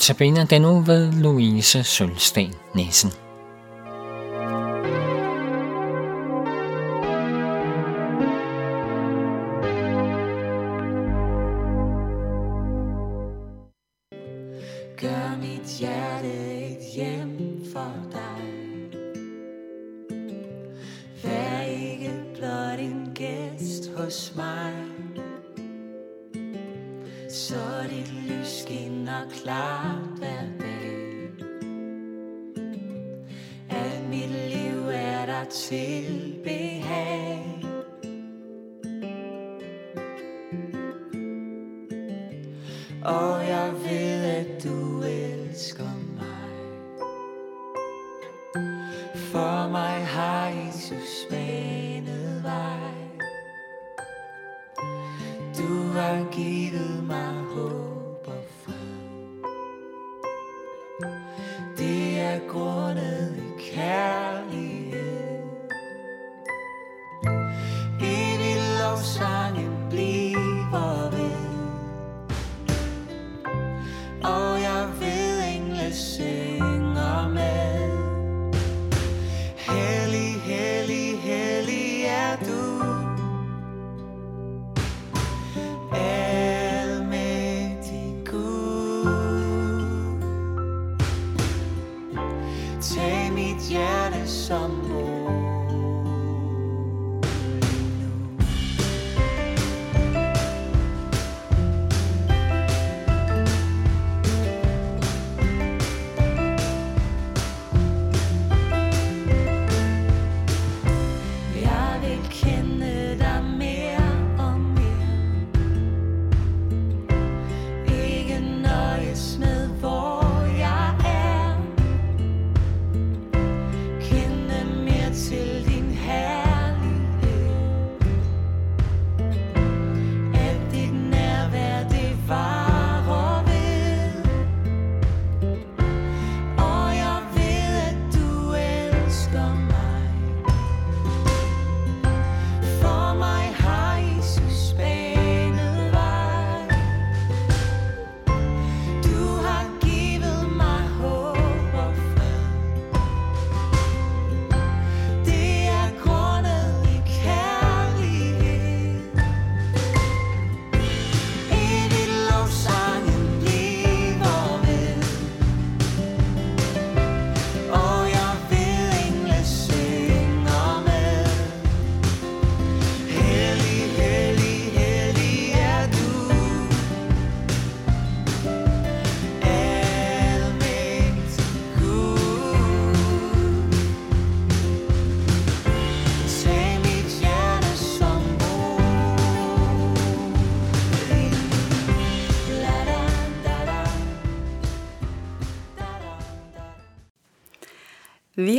Notabene den nu ved Louise Sølsten Nissen. Gør mit hjerte et hjem for dig Vær ikke blot en gæst hos mig skinner klart hver dag At mit liv er der til behag. Og jeg ved, at du elsker mig. For mig har Jesus banet vej. Du har givet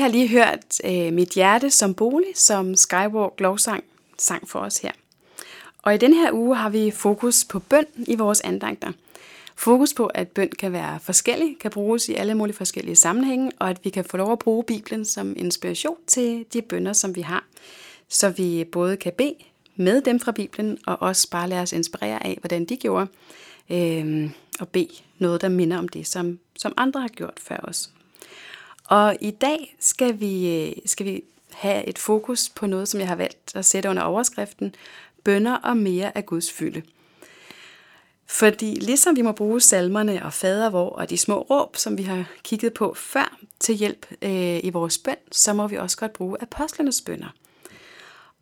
har lige hørt øh, Mit hjerte som bolig, som Skywalk Lovsang sang for os her. Og i den her uge har vi fokus på bøn i vores andagter. Fokus på, at bøn kan være forskellig, kan bruges i alle mulige forskellige sammenhænge, og at vi kan få lov at bruge Bibelen som inspiration til de bønder, som vi har. Så vi både kan bede med dem fra Bibelen, og også bare lade os inspirere af, hvordan de gjorde, øh, og bede noget, der minder om det, som, som andre har gjort før os. Og i dag skal vi, øh, skal vi have et fokus på noget, som jeg har valgt at sætte under overskriften Bønder og mere af Guds fylde. Fordi ligesom vi må bruge salmerne og fadervor og de små råb, som vi har kigget på før til hjælp øh, i vores bøn, så må vi også godt bruge apostlenes bønder.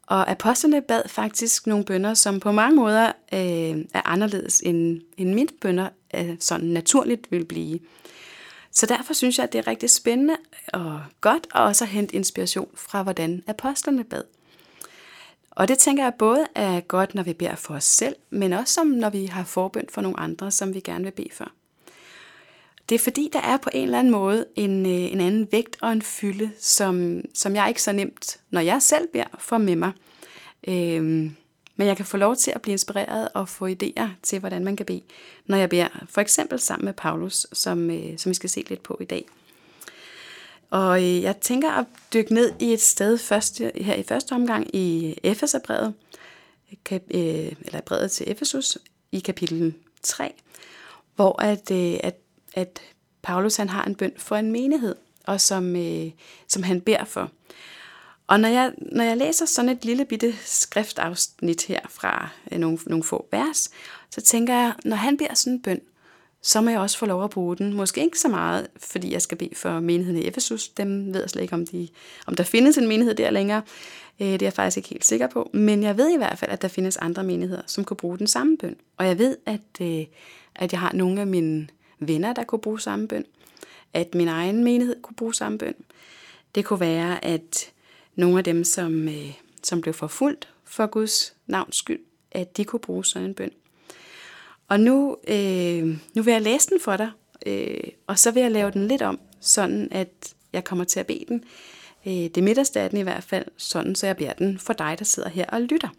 Og apostlene bad faktisk nogle bønder, som på mange måder øh, er anderledes end, end mine bønder øh, sådan naturligt vil blive. Så derfor synes jeg, at det er rigtig spændende og godt at også hente inspiration fra, hvordan apostlene bad. Og det tænker jeg både er godt, når vi beder for os selv, men også som når vi har forbøn for nogle andre, som vi gerne vil bede for. Det er fordi, der er på en eller anden måde en, øh, en anden vægt og en fylde, som, som jeg ikke så nemt, når jeg selv beder, får med mig. Øhm, men jeg kan få lov til at blive inspireret og få idéer til, hvordan man kan bede, når jeg beder for eksempel sammen med Paulus, som, øh, som vi skal se lidt på i dag. Og øh, jeg tænker at dykke ned i et sted først, her i første omgang i Efeserbrevet, kap, øh, eller brevet til Efesus, i kapitel 3, hvor at, øh, at at Paulus han har en bøn for en menighed, og som, øh, som han beder for. Og når jeg, når jeg læser sådan et lille bitte skriftafsnit her fra øh, nogle, nogle få vers, så tænker jeg, når han beder sådan en bøn, så må jeg også få lov at bruge den. Måske ikke så meget, fordi jeg skal bede for menigheden i Efesus. Dem ved jeg slet ikke, om, de, om der findes en menighed der længere. Øh, det er jeg faktisk ikke helt sikker på. Men jeg ved i hvert fald, at der findes andre menigheder, som kunne bruge den samme bøn. Og jeg ved, at, øh, at jeg har nogle af mine venner, der kunne bruge samme bøn. At min egen menighed kunne bruge samme bøn. Det kunne være, at nogle af dem, som, øh, som blev forfulgt for Guds navns skyld, at de kunne bruge sådan en bøn. Og nu, øh, nu vil jeg læse den for dig, øh, og så vil jeg lave den lidt om, sådan at jeg kommer til at bede den. Øh, det midterste af den i hvert fald, sådan så jeg beder den for dig, der sidder her og lytter.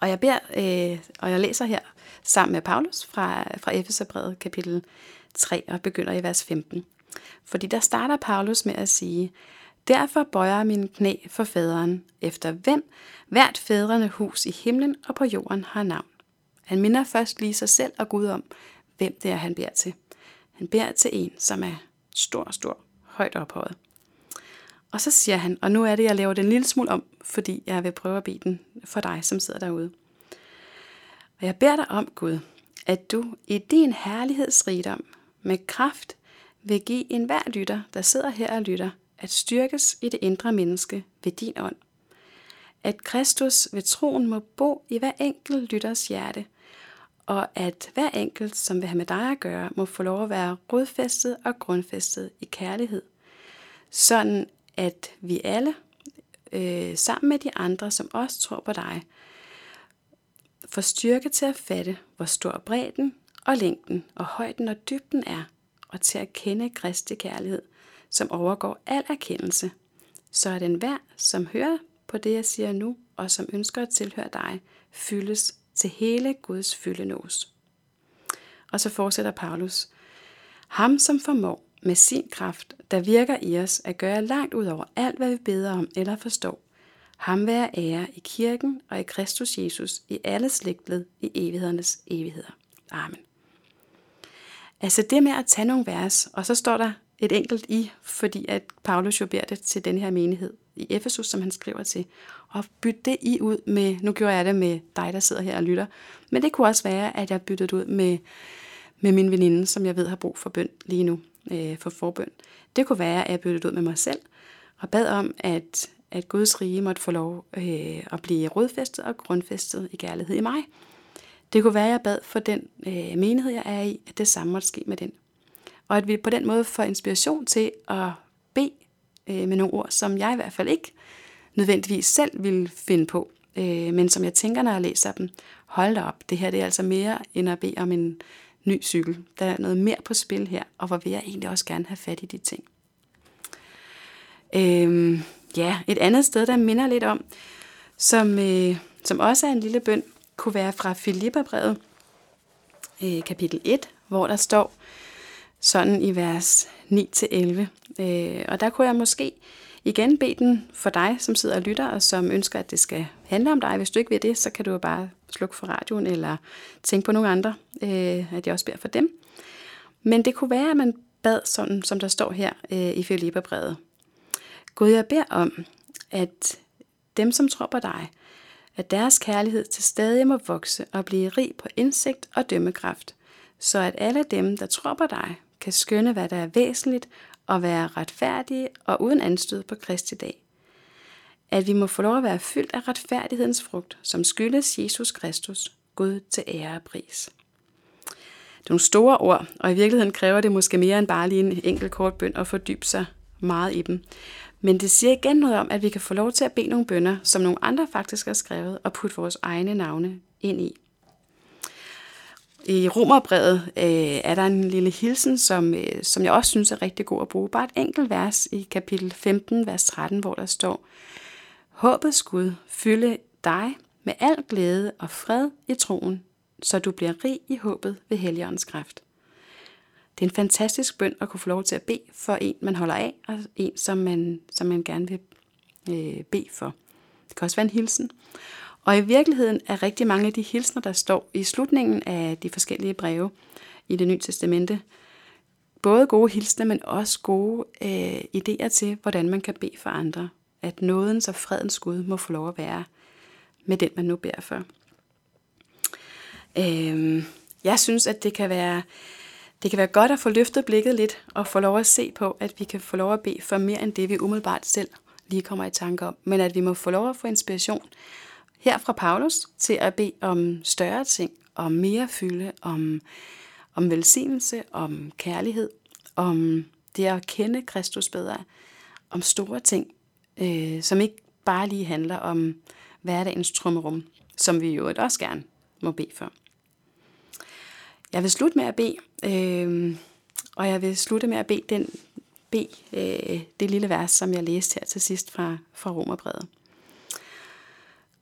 Og jeg beder, øh, og jeg læser her sammen med Paulus fra, fra Efeserbrevet kapitel 3 og begynder i vers 15. Fordi der starter Paulus med at sige, Derfor bøjer jeg min knæ for faderen, efter hvem hvert fædrene hus i himlen og på jorden har navn. Han minder først lige sig selv og Gud om, hvem det er, han beder til. Han beder til en, som er stor, stor, højt ophøjet. Og så siger han, og nu er det, jeg laver den en lille smule om, fordi jeg vil prøve at bede den for dig, som sidder derude. Og jeg beder dig om, Gud, at du i din herlighedsrigdom med kraft vil give enhver lytter, der sidder her og lytter, at styrkes i det indre menneske ved din ånd. At Kristus ved troen må bo i hver enkelt lytters hjerte, og at hver enkelt, som vil have med dig at gøre, må få lov at være rodfæstet og grundfæstet i kærlighed. Sådan at vi alle, øh, sammen med de andre, som også tror på dig, får styrke til at fatte, hvor stor bredden og længden og højden og dybden er, og til at kende Kristi kærlighed, som overgår al erkendelse, så at den hver, som hører på det, jeg siger nu, og som ønsker at tilhøre dig, fyldes til hele Guds fyldenås. Og så fortsætter Paulus. Ham, som formår med sin kraft, der virker i os at gøre langt ud over alt, hvad vi beder om eller forstår, ham være ære i kirken og i Kristus Jesus i alle slægtled i evighedernes evigheder. Amen. Altså det med at tage nogle vers, og så står der et enkelt i, fordi at Paulus jo beder det til den her menighed i Efesus, som han skriver til, og byt det i ud med, nu gjorde jeg det med dig, der sidder her og lytter, men det kunne også være, at jeg byttede ud med, med min veninde, som jeg ved har brug for bøn lige nu, øh, for forbøn. Det kunne være, at jeg byttede ud med mig selv, og bad om, at, at Guds rige måtte få lov øh, at blive rodfæstet og grundfæstet i kærlighed i mig. Det kunne være, at jeg bad for den øh, menighed, jeg er i, at det samme måtte ske med den og at vi på den måde får inspiration til at bede øh, med nogle ord, som jeg i hvert fald ikke nødvendigvis selv ville finde på, øh, men som jeg tænker, når jeg læser dem, hold da op, det her det er altså mere end at bede om en ny cykel. Der er noget mere på spil her, og hvor vil jeg egentlig også gerne have fat i de ting. Øh, ja, et andet sted, der minder lidt om, som, øh, som også er en lille bøn, kunne være fra Filipperbrevet, øh, kapitel 1, hvor der står, sådan i vers 9-11. Øh, og der kunne jeg måske igen bede den for dig, som sidder og lytter, og som ønsker, at det skal handle om dig. Hvis du ikke vil det, så kan du jo bare slukke for radioen, eller tænke på nogle andre, øh, at jeg også beder for dem. Men det kunne være, at man bad sådan, som der står her øh, i Filipperbrevet. Gud, jeg beder om, at dem, som tror på dig, at deres kærlighed til stadig må vokse og blive rig på indsigt og dømmekraft, så at alle dem, der tror på dig, kan skønne, hvad der er væsentligt, og være retfærdige og uden anstød på Kristi dag. At vi må få lov at være fyldt af retfærdighedens frugt, som skyldes Jesus Kristus, Gud til ære og pris. Det er nogle store ord, og i virkeligheden kræver det måske mere end bare lige en enkelt kort bøn at fordybe sig meget i dem. Men det siger igen noget om, at vi kan få lov til at bede nogle bønder, som nogle andre faktisk har skrevet, og putte vores egne navne ind i. I Romerbrevet øh, er der en lille hilsen, som, øh, som jeg også synes er rigtig god at bruge. Bare et enkelt vers i kapitel 15, vers 13, hvor der står, Håbets Gud fylde dig med al glæde og fred i troen, så du bliver rig i håbet ved Helligåndens kraft. Det er en fantastisk bøn at kunne få lov til at bede for en, man holder af, og en, som man, som man gerne vil øh, bede for. Det kan også være en hilsen. Og i virkeligheden er rigtig mange af de hilsner, der står i slutningen af de forskellige breve i det nye testamente, både gode hilsner, men også gode øh, idéer til, hvordan man kan bede for andre. At nådens og fredens Gud må få lov at være med den, man nu beder for. Øh, jeg synes, at det kan være det kan være godt at få løftet blikket lidt og få lov at se på, at vi kan få lov at bede for mere end det, vi umiddelbart selv lige kommer i tanke om, men at vi må få lov at få inspiration her fra Paulus til at bede om større ting, om mere fylde, om, om velsignelse, om kærlighed, om det at kende Kristus bedre, om store ting, øh, som ikke bare lige handler om hverdagens trummerum, som vi jo også gerne må bede for. Jeg vil slutte med at bede, øh, og jeg vil slutte med at bede den bede øh, det lille vers, som jeg læste her til sidst fra, fra Romerbrevet.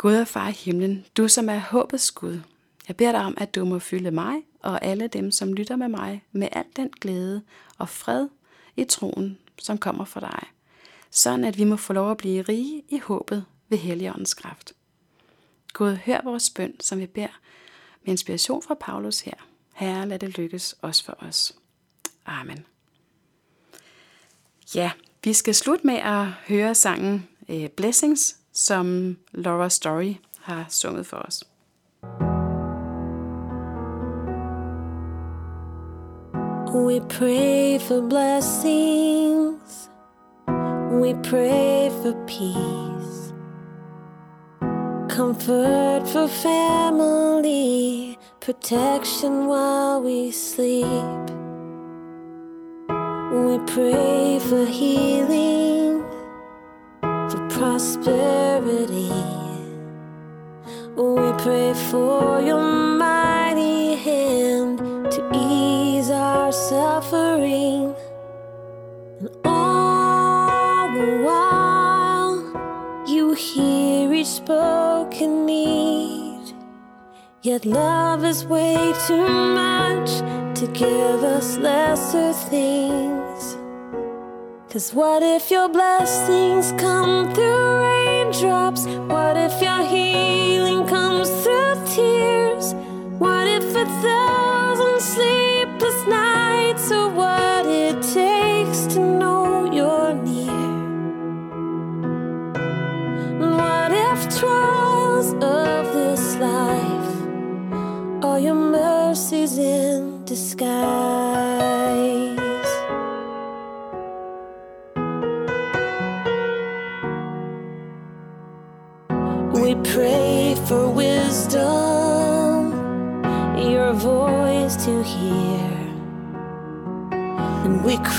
Gud og far i himlen, du som er håbets Gud, jeg beder dig om, at du må fylde mig og alle dem, som lytter med mig, med al den glæde og fred i troen, som kommer fra dig, sådan at vi må få lov at blive rige i håbet ved Helligåndens kraft. Gud, hør vores bøn, som vi beder med inspiration fra Paulus her. Herre, lad det lykkes også for os. Amen. Ja, vi skal slutte med at høre sangen øh, Blessings, som Laura Story har sunget for os. We pray for blessings. We pray for peace. Comfort for family. Protection while we sleep. We pray for healing. Prosperity. We pray for your mighty hand to ease our suffering. And all the while, you hear each spoken need. Yet love is way too much to give us lesser things. Cause what if your blessings come through raindrops? What if your healing comes through tears? What if a thousand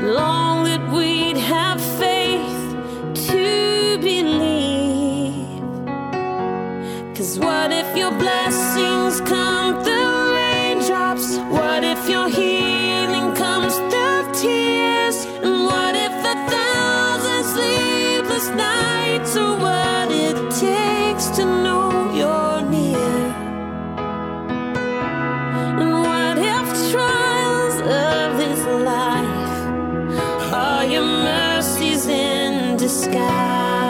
long sky.